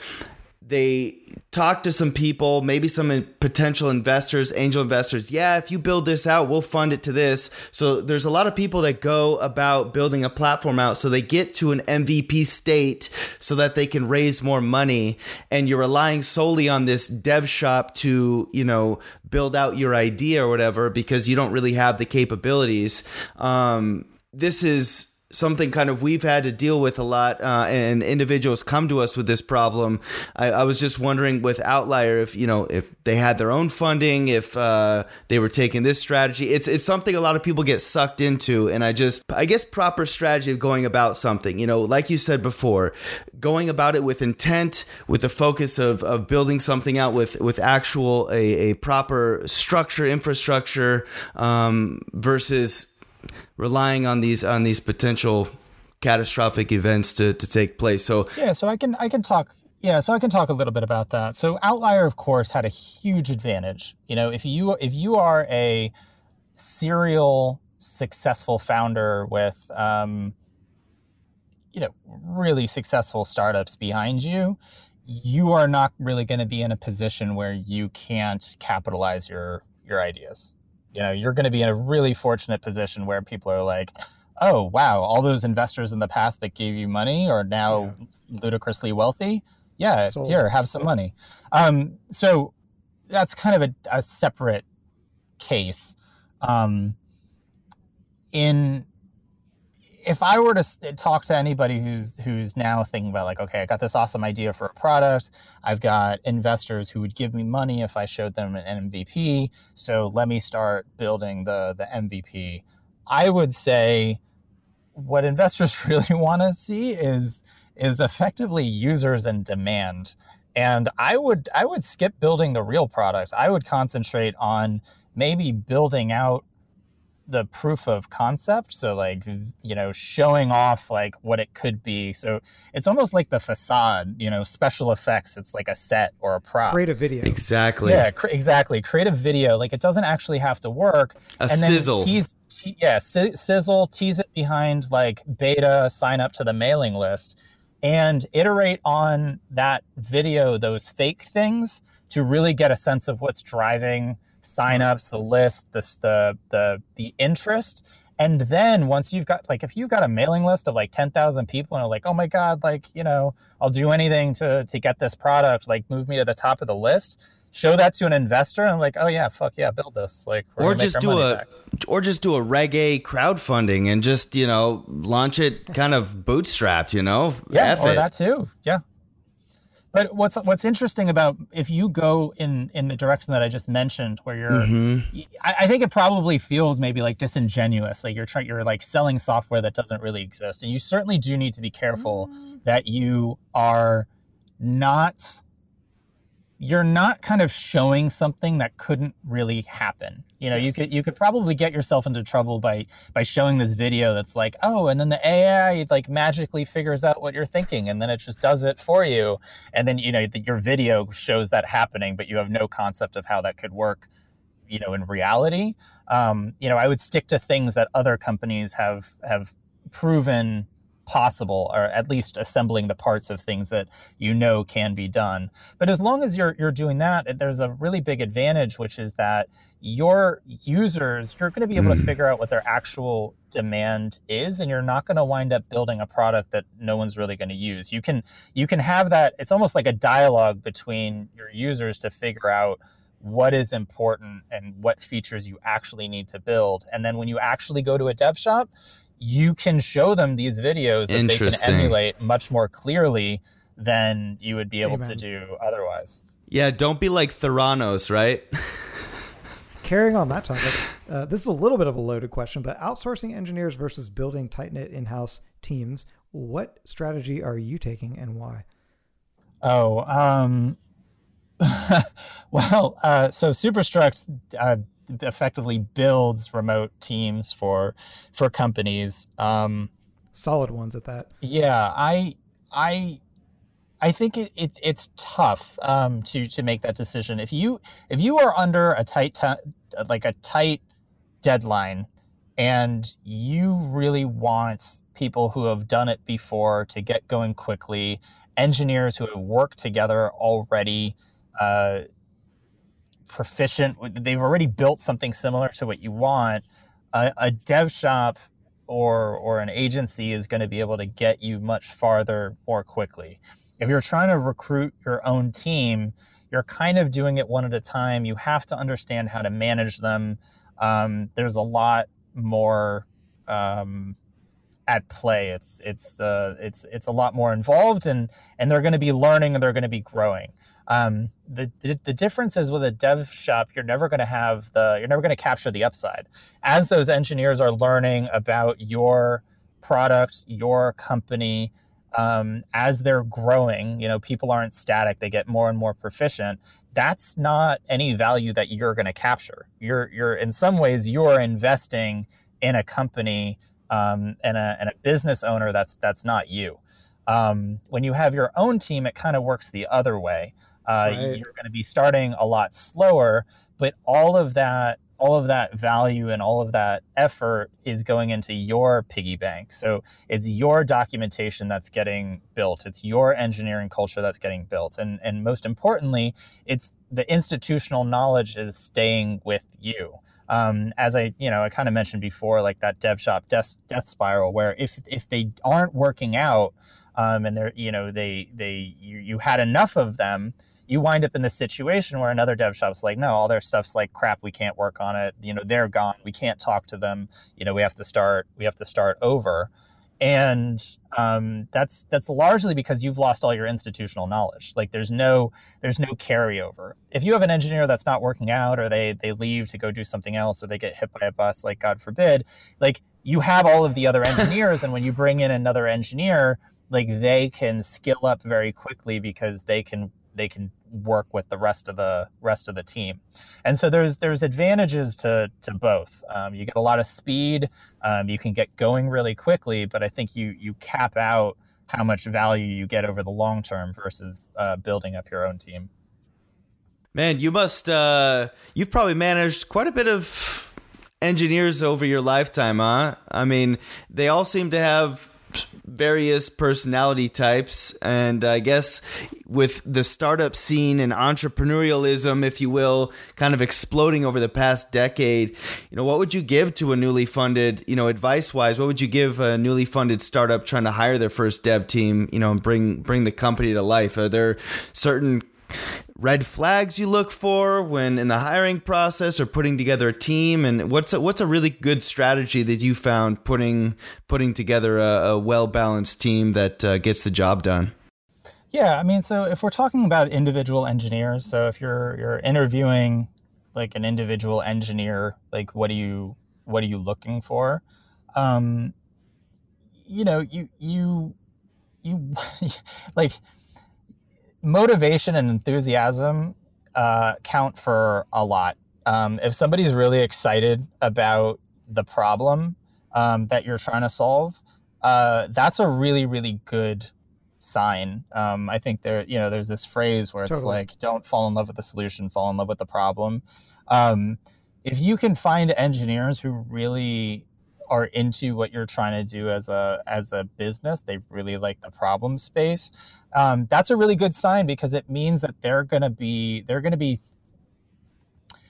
they talk to some people, maybe some potential investors, angel investors. Yeah, if you build this out, we'll fund it to this. So there's a lot of people that go about building a platform out so they get to an MVP state so that they can raise more money and you're relying solely on this dev shop to, you know, build out your idea or whatever because you don't really have the capabilities. Um, this is something kind of we've had to deal with a lot, uh, and individuals come to us with this problem. I, I, was just wondering with Outlier if you know if they had their own funding, if uh, they were taking this strategy. It's it's something a lot of people get sucked into, and I just I guess proper strategy of going about something. You know, like you said before, going about it with intent, with the focus of of building something out with with actual a, a proper structure, infrastructure, um, versus relying on these on these potential catastrophic events to, to take place. So yeah, so I can I can talk yeah, so I can talk a little bit about that. So Outlier, of course, had a huge advantage. You know, if you if you are a serial successful founder with um, you know really successful startups behind you, you are not really going to be in a position where you can't capitalize your your ideas you know you're going to be in a really fortunate position where people are like oh wow all those investors in the past that gave you money are now yeah. ludicrously wealthy yeah Sold. here have some money um, so that's kind of a, a separate case um, in if I were to talk to anybody who's who's now thinking about like, okay, I got this awesome idea for a product. I've got investors who would give me money if I showed them an MVP. So let me start building the the MVP. I would say what investors really want to see is is effectively users and demand. And I would I would skip building the real product. I would concentrate on maybe building out the proof of concept. So like you know showing off like what it could be. So it's almost like the facade you know special effects. It's like a set or a prop. Create a video. Exactly. Yeah cr- exactly. Create a video. Like it doesn't actually have to work. A and sizzle. then tease, te- yeah si- sizzle tease it behind like beta sign up to the mailing list and iterate on that video those fake things to really get a sense of what's driving signups, the list, the the the the interest. And then once you've got like if you've got a mailing list of like 10,000 people and are like, "Oh my god, like, you know, I'll do anything to to get this product, like move me to the top of the list." Show that to an investor and like, "Oh yeah, fuck yeah, build this." Like or just do a back. or just do a Reg A crowdfunding and just, you know, launch it kind of bootstrapped, you know? Yeah, F or it. that too. Yeah. But what's what's interesting about if you go in in the direction that I just mentioned, where you're, mm-hmm. I, I, think it probably feels maybe like disingenuous, like you're trying, you're like selling software that doesn't really exist, and you certainly do need to be careful mm. that you are not you're not kind of showing something that couldn't really happen. You know, yes. you could you could probably get yourself into trouble by by showing this video that's like, oh, and then the AI like magically figures out what you're thinking, and then it just does it for you, and then you know the, your video shows that happening, but you have no concept of how that could work. You know, in reality, um, you know, I would stick to things that other companies have have proven possible or at least assembling the parts of things that you know can be done. But as long as you're you're doing that there's a really big advantage which is that your users you're going to be able mm. to figure out what their actual demand is and you're not going to wind up building a product that no one's really going to use. You can you can have that it's almost like a dialogue between your users to figure out what is important and what features you actually need to build. And then when you actually go to a dev shop you can show them these videos that they can emulate much more clearly than you would be able Amen. to do otherwise. Yeah, don't be like Theranos, right? Carrying on that topic, uh, this is a little bit of a loaded question, but outsourcing engineers versus building tight knit in house teams, what strategy are you taking and why? Oh, um, well, uh, so Superstruct uh, effectively builds remote teams for for companies. Um, Solid ones at that. Yeah, I I I think it, it it's tough um, to to make that decision. If you if you are under a tight t- like a tight deadline, and you really want people who have done it before to get going quickly, engineers who have worked together already. Uh, proficient, they've already built something similar to what you want, a, a dev shop or or an agency is going to be able to get you much farther more quickly. If you're trying to recruit your own team, you're kind of doing it one at a time. You have to understand how to manage them. Um, there's a lot more um, at play. It's it's uh, it's it's a lot more involved, and and they're going to be learning and they're going to be growing. Um, the, the, the difference is with a dev shop, you're never going to have the you're never going to capture the upside. As those engineers are learning about your product, your company, um, as they're growing, you know, people aren't static; they get more and more proficient. That's not any value that you're going to capture. You're you're in some ways you're investing in a company um, and a and a business owner that's that's not you. Um, when you have your own team, it kind of works the other way. Uh, right. You're going to be starting a lot slower, but all of that all of that value and all of that effort is going into your piggy bank. So it's your documentation that's getting built. It's your engineering culture that's getting built. And and most importantly, it's the institutional knowledge is staying with you. Um, as I, you know, I kind of mentioned before, like that dev shop death, death spiral, where if if they aren't working out, um, and they're, you know, they they you, you had enough of them, you wind up in this situation where another dev shop's like, no, all their stuff's like crap. We can't work on it. You know, they're gone. We can't talk to them. You know, we have to start. We have to start over, and um, that's that's largely because you've lost all your institutional knowledge. Like, there's no there's no carryover. If you have an engineer that's not working out, or they they leave to go do something else, or they get hit by a bus, like God forbid, like you have all of the other engineers, and when you bring in another engineer like they can skill up very quickly because they can they can work with the rest of the rest of the team. And so there's there's advantages to to both. Um, you get a lot of speed. Um, you can get going really quickly, but I think you you cap out how much value you get over the long term versus uh, building up your own team. Man, you must uh, you've probably managed quite a bit of engineers over your lifetime, huh? I mean, they all seem to have various personality types. And I guess with the startup scene and entrepreneurialism, if you will, kind of exploding over the past decade, you know, what would you give to a newly funded, you know, advice wise, what would you give a newly funded startup trying to hire their first dev team, you know, and bring bring the company to life? Are there certain red flags you look for when in the hiring process or putting together a team? And what's a, what's a really good strategy that you found putting putting together a, a well balanced team that uh, gets the job done? Yeah i mean so if we're talking about individual engineers so if you're you're interviewing like an individual engineer like what are you what are you looking for? Um you know you you you like motivation and enthusiasm uh, count for a lot. Um, if somebody's really excited about the problem um, that you're trying to solve, uh, that's a really, really good sign. Um, I think there, you know, there's this phrase where it's totally. like, "Don't fall in love with the solution, fall in love with the problem." Um, if you can find engineers who really are into what you're trying to do as a as a business, they really like the problem space um, that's a really good sign because it means that they're to be they're to be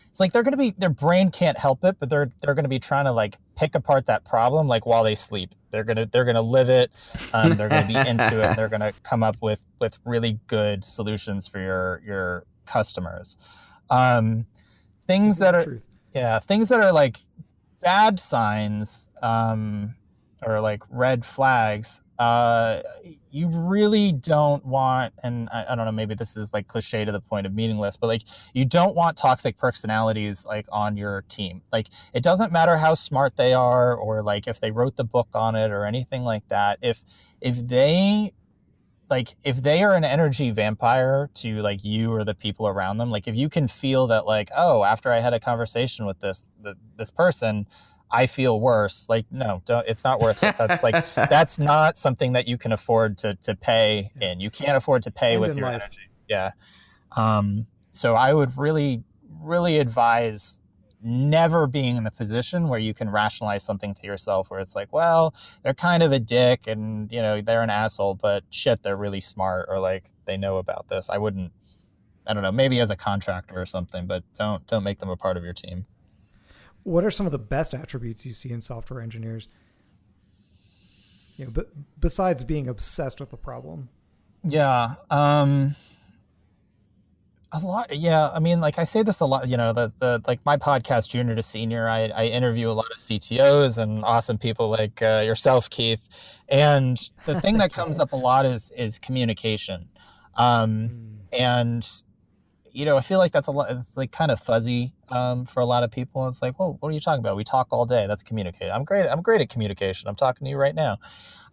it's like they're to be their brain can't help it but they're they're to be trying to like pick apart that problem like while they sleep they're to they're to live it um, they're to be into it they're to come up with with really good solutions for your your customers um, things that are truth. yeah things that are like bad signs um, or like red flags uh, you really don't want, and I, I, don't know, maybe this is like cliche to the point of meaningless, but like you don't want toxic personalities like on your team. Like it doesn't matter how smart they are or like if they wrote the book on it or anything like that. If if they like if they are an energy vampire to like you or the people around them, like if you can feel that like oh after I had a conversation with this the, this person I feel worse. Like, no, don't it's not worth it. That's like that's not something that you can afford to to pay in. You can't afford to pay and with your life. energy. Yeah. Um, so I would really, really advise never being in the position where you can rationalize something to yourself where it's like, well, they're kind of a dick and you know, they're an asshole, but shit, they're really smart or like they know about this. I wouldn't I don't know, maybe as a contractor or something, but don't don't make them a part of your team what are some of the best attributes you see in software engineers? You know, but besides being obsessed with the problem. Yeah. Um, A lot, yeah. I mean, like I say this a lot. You know, the the like my podcast, Junior to Senior. I I interview a lot of CTOs and awesome people like uh, yourself, Keith. And the thing that comes up a lot is is communication. Um, mm. And you know, I feel like that's a lot. It's like kind of fuzzy um, for a lot of people. It's like, well, what are you talking about? We talk all day. That's communicate. I'm great. I'm great at communication. I'm talking to you right now.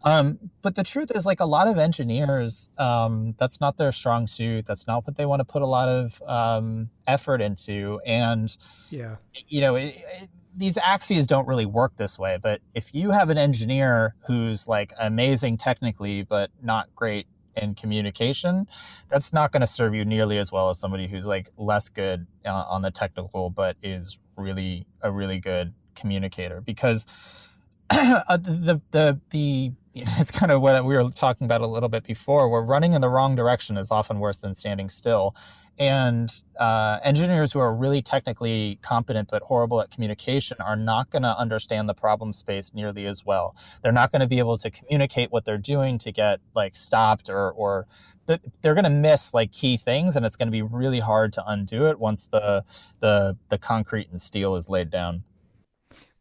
Um, but the truth is, like a lot of engineers, um, that's not their strong suit. That's not what they want to put a lot of um, effort into. And yeah, you know, it, it, these axes don't really work this way. But if you have an engineer who's like amazing technically, but not great in communication, that's not going to serve you nearly as well as somebody who's like less good uh, on the technical, but is really a really good communicator because uh, the the the it's kind of what we were talking about a little bit before. Where running in the wrong direction is often worse than standing still. And uh, engineers who are really technically competent but horrible at communication are not going to understand the problem space nearly as well. They're not going to be able to communicate what they're doing to get like stopped or or they're going to miss like key things, and it's going to be really hard to undo it once the the the concrete and steel is laid down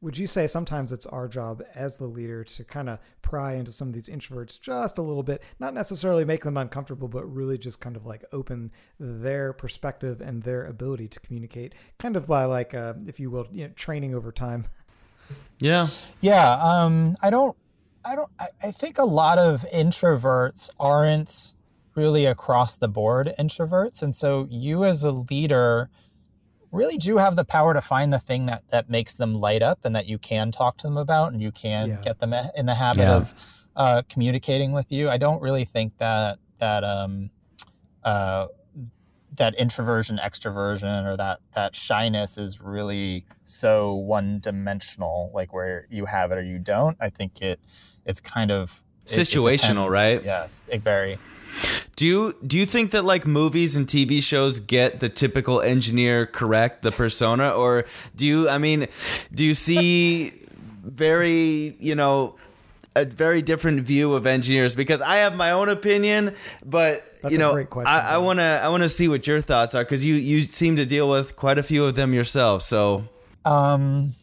would you say sometimes it's our job as the leader to kind of pry into some of these introverts just a little bit not necessarily make them uncomfortable but really just kind of like open their perspective and their ability to communicate kind of by like uh, if you will you know, training over time? Yeah. Yeah um, i don't i don't I, I think a lot of introverts aren't really across the board introverts and so you as a leader really do have the power to find the thing that that makes them light up and that you can talk to them about and you can yeah. get them in the habit yeah. of uh, communicating with you. I don't really think that that um, uh, that introversion, extroversion, or that that shyness is really so one dimensional, like where you have it or you don't. I think it it's kind of situational, it, it right? Yes, it very. Do you do you think that like movies and TV shows get the typical engineer correct, the persona, or do you? I mean, do you see very you know a very different view of engineers? Because I have my own opinion, but That's you know, I want to I want to see what your thoughts are because you you seem to deal with quite a few of them yourself. So, um,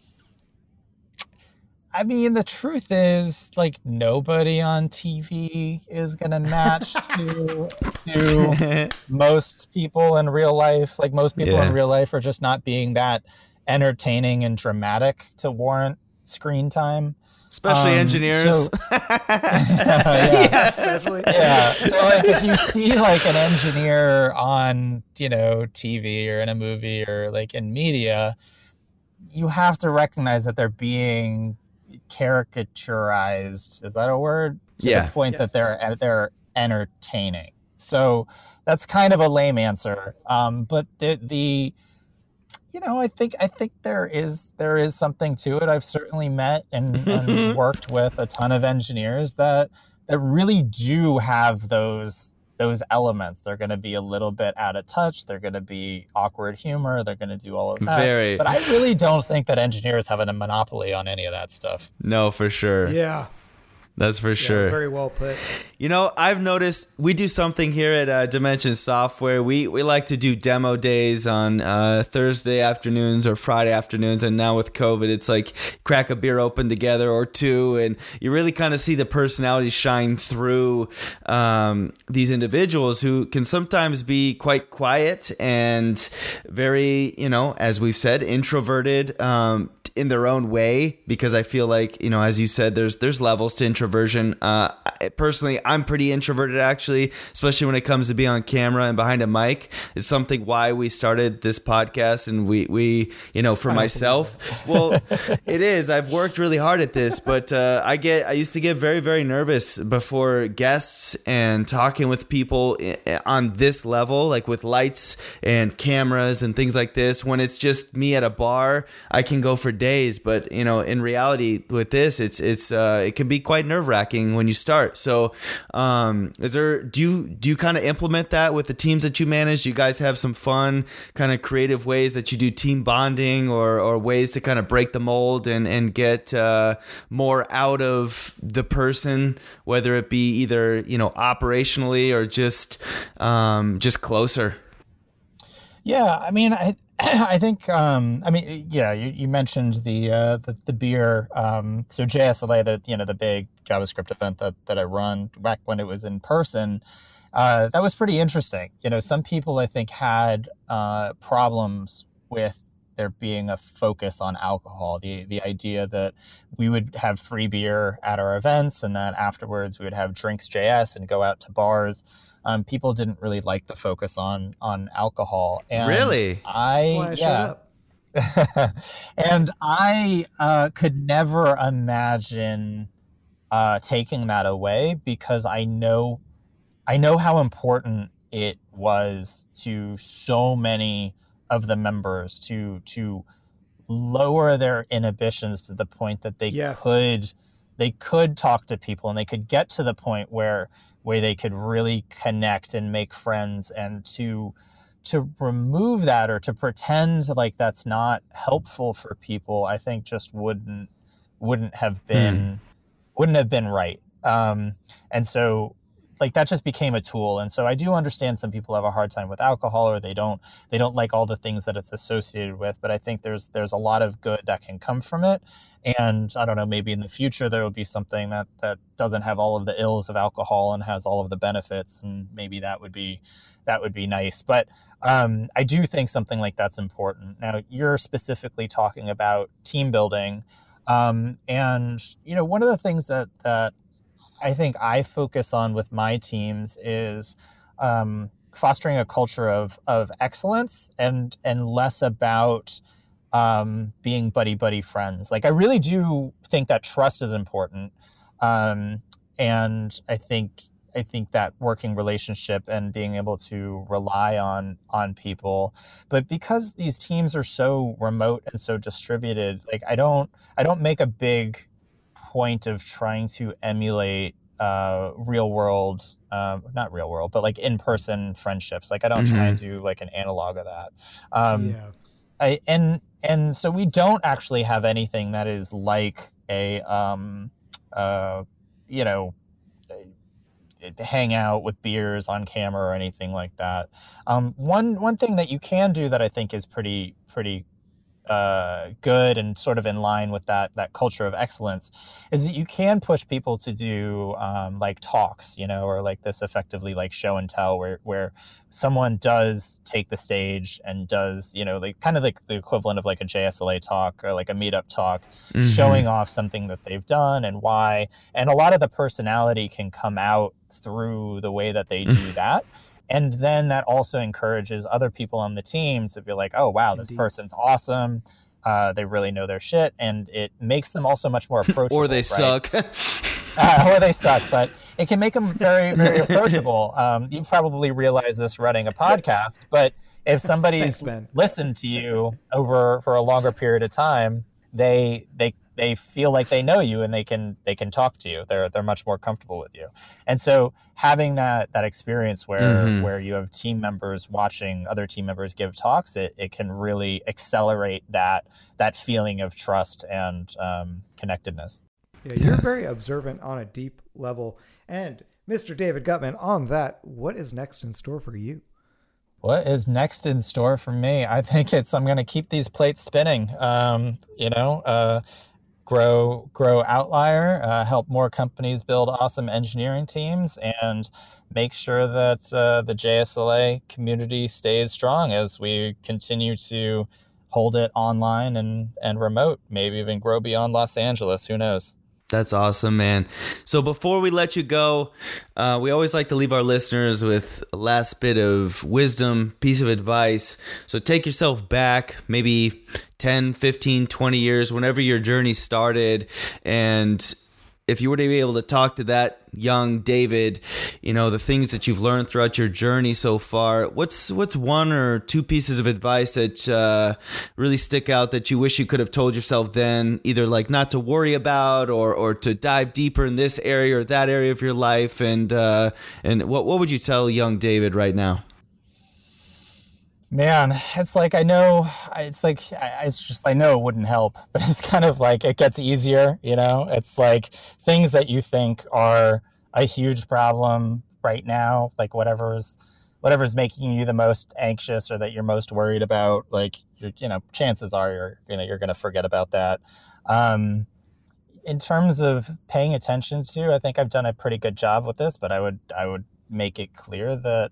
I mean, the truth is, like, nobody on TV is gonna match to to most people in real life. Like, most people yeah. in real life are just not being that entertaining and dramatic to warrant screen time. Especially um, engineers. So, yeah, yeah, especially. Yeah. So, like, if you see like an engineer on, you know, TV or in a movie or like in media, you have to recognize that they're being caricaturized. Is that a word? To yeah. the point yes. that they're they're entertaining. So that's kind of a lame answer. Um, but the the you know, I think I think there is there is something to it. I've certainly met and, and worked with a ton of engineers that that really do have those those elements. They're going to be a little bit out of touch. They're going to be awkward humor. They're going to do all of that. Very. But I really don't think that engineers have a monopoly on any of that stuff. No, for sure. Yeah. That's for yeah, sure. Very well put. You know, I've noticed we do something here at uh, Dimension Software. We we like to do demo days on uh, Thursday afternoons or Friday afternoons, and now with COVID, it's like crack a beer open together or two, and you really kind of see the personality shine through um, these individuals who can sometimes be quite quiet and very, you know, as we've said, introverted. Um, in their own way because I feel like you know, as you said, there's there's levels to introversion. Uh, personally, I'm pretty introverted actually, especially when it comes to being on camera and behind a mic. It's something why we started this podcast, and we we you know for myself, well, it is. I've worked really hard at this, but uh, I get I used to get very very nervous before guests and talking with people on this level, like with lights and cameras and things like this. When it's just me at a bar, I can go for days days. But you know, in reality, with this, it's it's uh, it can be quite nerve wracking when you start. So, um, is there do you do you kind of implement that with the teams that you manage? Do you guys have some fun, kind of creative ways that you do team bonding, or or ways to kind of break the mold and and get uh, more out of the person, whether it be either you know operationally or just um, just closer. Yeah, I mean, I I think um, I mean, yeah, you, you mentioned the, uh, the the beer. Um, so JSLA, the you know the big JavaScript event that that I run back when it was in person. Uh, that was pretty interesting. You know, some people I think had uh, problems with there being a focus on alcohol. The the idea that we would have free beer at our events and that afterwards we would have drinks JS and go out to bars. Um, people didn't really like the focus on on alcohol. And really, I, I yeah. and I uh, could never imagine uh, taking that away because I know I know how important it was to so many of the members to to lower their inhibitions to the point that they yes. could they could talk to people and they could get to the point where where they could really connect and make friends and to to remove that or to pretend like that's not helpful for people i think just wouldn't wouldn't have been hmm. wouldn't have been right um, and so like that just became a tool. And so i do understand some people have a hard time with alcohol or they don't they don't like all the things that it's associated with but i think there's there's a lot of good that can come from it. And i don't know maybe in the future there will be something that that doesn't have all of the ills of alcohol and has all of the benefits and maybe that would be that would be nice. But um, i do think something like that's important. Now you're specifically talking about team building um, and you know one of the things that that I think I focus on with my teams is um, fostering a culture of of excellence and and less about um, being buddy buddy friends. Like I really do think that trust is important, um, and I think I think that working relationship and being able to rely on on people. But because these teams are so remote and so distributed, like I don't I don't make a big point of trying to emulate uh, real world, um, not real world, but like in person friendships. Like I don't mm-hmm. try and do like an analog of that. Um, yeah. I, and and so we don't actually have anything that is like a um, uh, you know hang out with beers on camera or anything like that. Um, one one thing that you can do that I think is pretty pretty uh, good and sort of in line with that that culture of excellence is that you can push people to do um, like talks you know or like this effectively like show and tell where where someone does take the stage and does you know like kind of like the equivalent of like a JSLA talk or like a meetup talk mm-hmm. showing off something that they've done and why and a lot of the personality can come out through the way that they do that and then that also encourages other people on the team to be like oh wow this person's awesome. Uh, they really know their shit and it makes them also much more approachable or they suck. Uh, or they suck but it can make them very very approachable. Um, you probably realize this running a podcast but if somebody's Thanks, listened to you over for a longer period of time they they they feel like they know you and they can they can talk to you. They're they're much more comfortable with you. And so having that that experience where mm-hmm. where you have team members watching other team members give talks, it, it can really accelerate that that feeling of trust and um, connectedness. Yeah, you're very observant on a deep level. And Mr. David Guttman, on that, what is next in store for you? What is next in store for me? I think it's I'm going to keep these plates spinning. Um, you know, uh, grow grow outlier uh, help more companies build awesome engineering teams and make sure that uh, the jsla community stays strong as we continue to hold it online and and remote maybe even grow beyond los angeles. Who knows that's awesome, man. So before we let you go, uh, we always like to leave our listeners with a last bit of wisdom, piece of advice. So take yourself back, maybe 10, 15, 20 years, whenever your journey started, and if you were to be able to talk to that young David, you know, the things that you've learned throughout your journey so far, what's what's one or two pieces of advice that uh, really stick out that you wish you could have told yourself then, either like not to worry about or or to dive deeper in this area or that area of your life, and uh, and what what would you tell young David right now? Man, it's like I know, it's like it's just I know it wouldn't help, but it's kind of like it gets easier, you know. It's like things that you think are a huge problem right now, like whatever's whatever's making you the most anxious or that you're most worried about, like you're, you know, chances are you're gonna you're gonna forget about that. Um, in terms of paying attention to, I think I've done a pretty good job with this, but I would I would make it clear that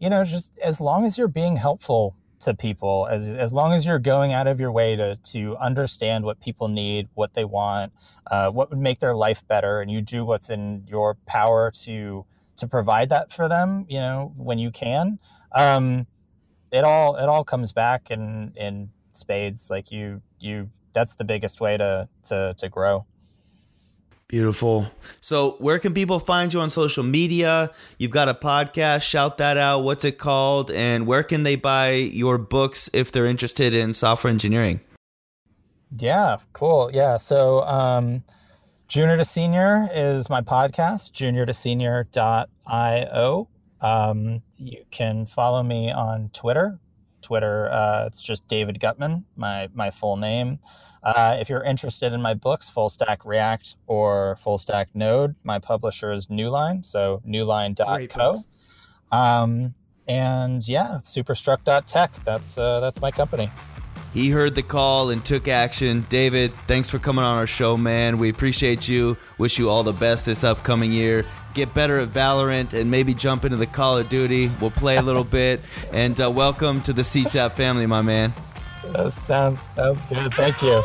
you know just as long as you're being helpful to people as as long as you're going out of your way to to understand what people need what they want uh, what would make their life better and you do what's in your power to to provide that for them you know when you can um, it all it all comes back in in spades. Like you you that's the biggest way to to to grow Beautiful. So, where can people find you on social media? You've got a podcast, shout that out. What's it called? And where can they buy your books if they're interested in software engineering? Yeah, cool. Yeah. So, um, Junior to Senior is my podcast, junior to senior.io. Um, you can follow me on Twitter. Twitter, uh, it's just David Guttman, my, my full name. Uh, if you're interested in my books, Full Stack React or Full Stack Node, my publisher is Newline, so newline.co. Um, and yeah, superstruct.tech. That's uh, that's my company. He heard the call and took action. David, thanks for coming on our show, man. We appreciate you. Wish you all the best this upcoming year. Get better at Valorant and maybe jump into the Call of Duty. We'll play a little bit. And uh, welcome to the CTAP family, my man. That sounds sounds good. Thank you.